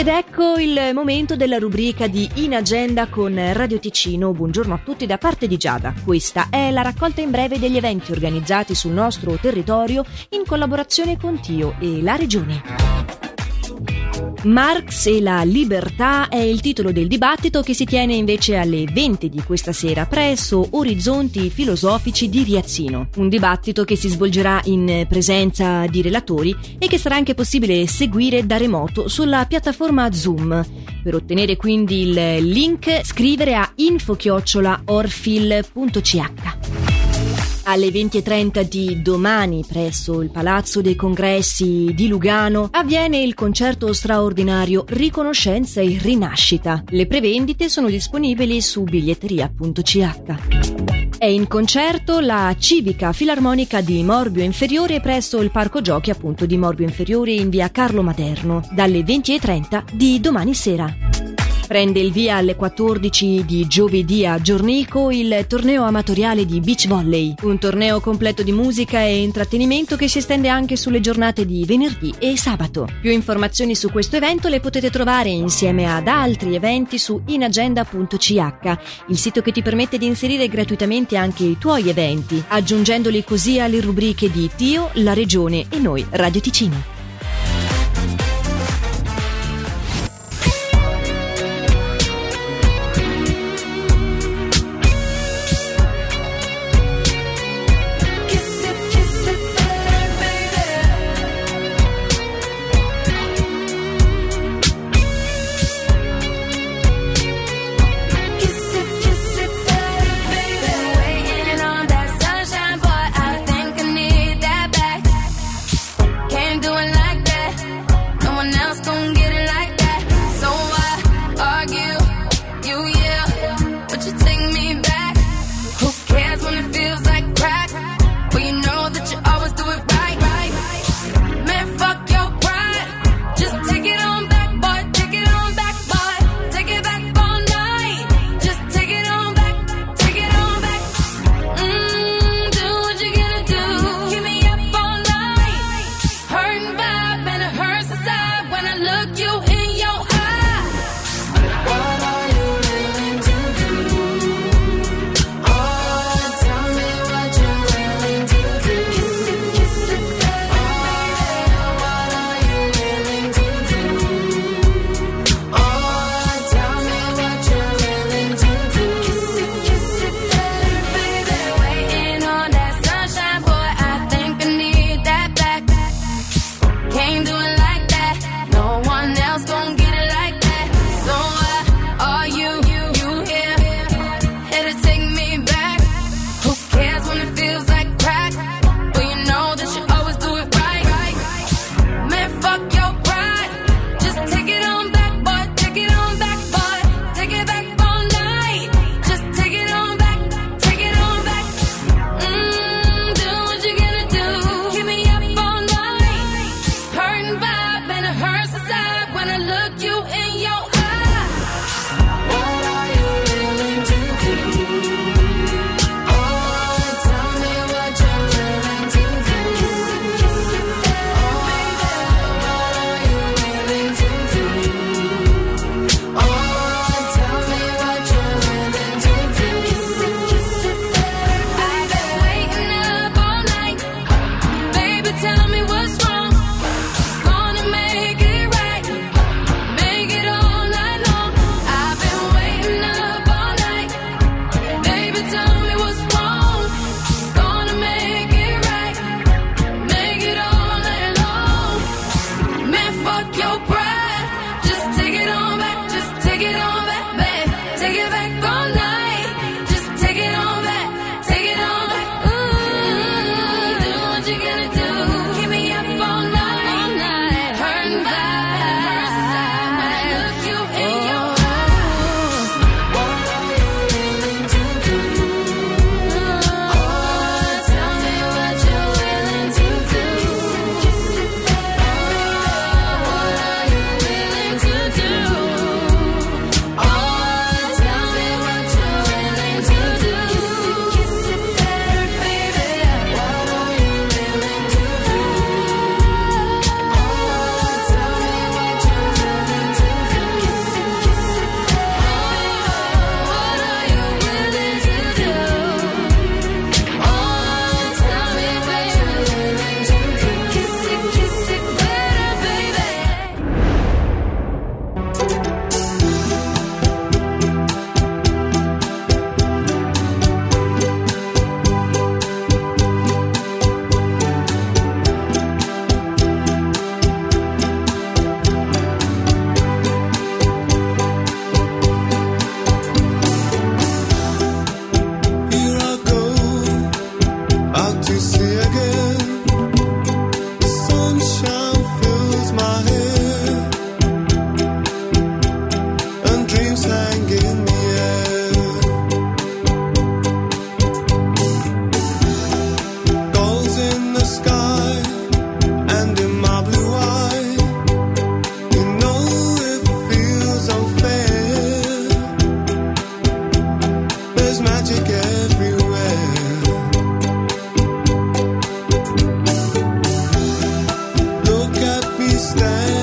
Ed ecco il momento della rubrica di In Agenda con Radio Ticino. Buongiorno a tutti da parte di Giada. Questa è la raccolta in breve degli eventi organizzati sul nostro territorio in collaborazione con Tio e la Regione. Marx e la libertà è il titolo del dibattito che si tiene invece alle 20 di questa sera presso Orizzonti Filosofici di Riazzino. Un dibattito che si svolgerà in presenza di relatori e che sarà anche possibile seguire da remoto sulla piattaforma Zoom. Per ottenere quindi il link scrivere a info-orfil.ch. Alle 20.30 di domani presso il Palazzo dei Congressi di Lugano avviene il concerto straordinario Riconoscenza e Rinascita. Le prevendite sono disponibili su biglietteria.ch. È in concerto la Civica Filarmonica di Morbio Inferiore presso il Parco Giochi appunto di Morbio Inferiore in via Carlo Maderno dalle 20.30 di domani sera. Prende il via alle 14 di giovedì a Giornico il torneo amatoriale di beach volley, un torneo completo di musica e intrattenimento che si estende anche sulle giornate di venerdì e sabato. Più informazioni su questo evento le potete trovare insieme ad altri eventi su inagenda.ch, il sito che ti permette di inserire gratuitamente anche i tuoi eventi, aggiungendoli così alle rubriche di Tio, la Regione e noi, Radio Ticino. wanna look stand.